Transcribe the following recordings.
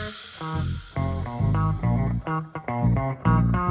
Thank you.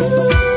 Ooh.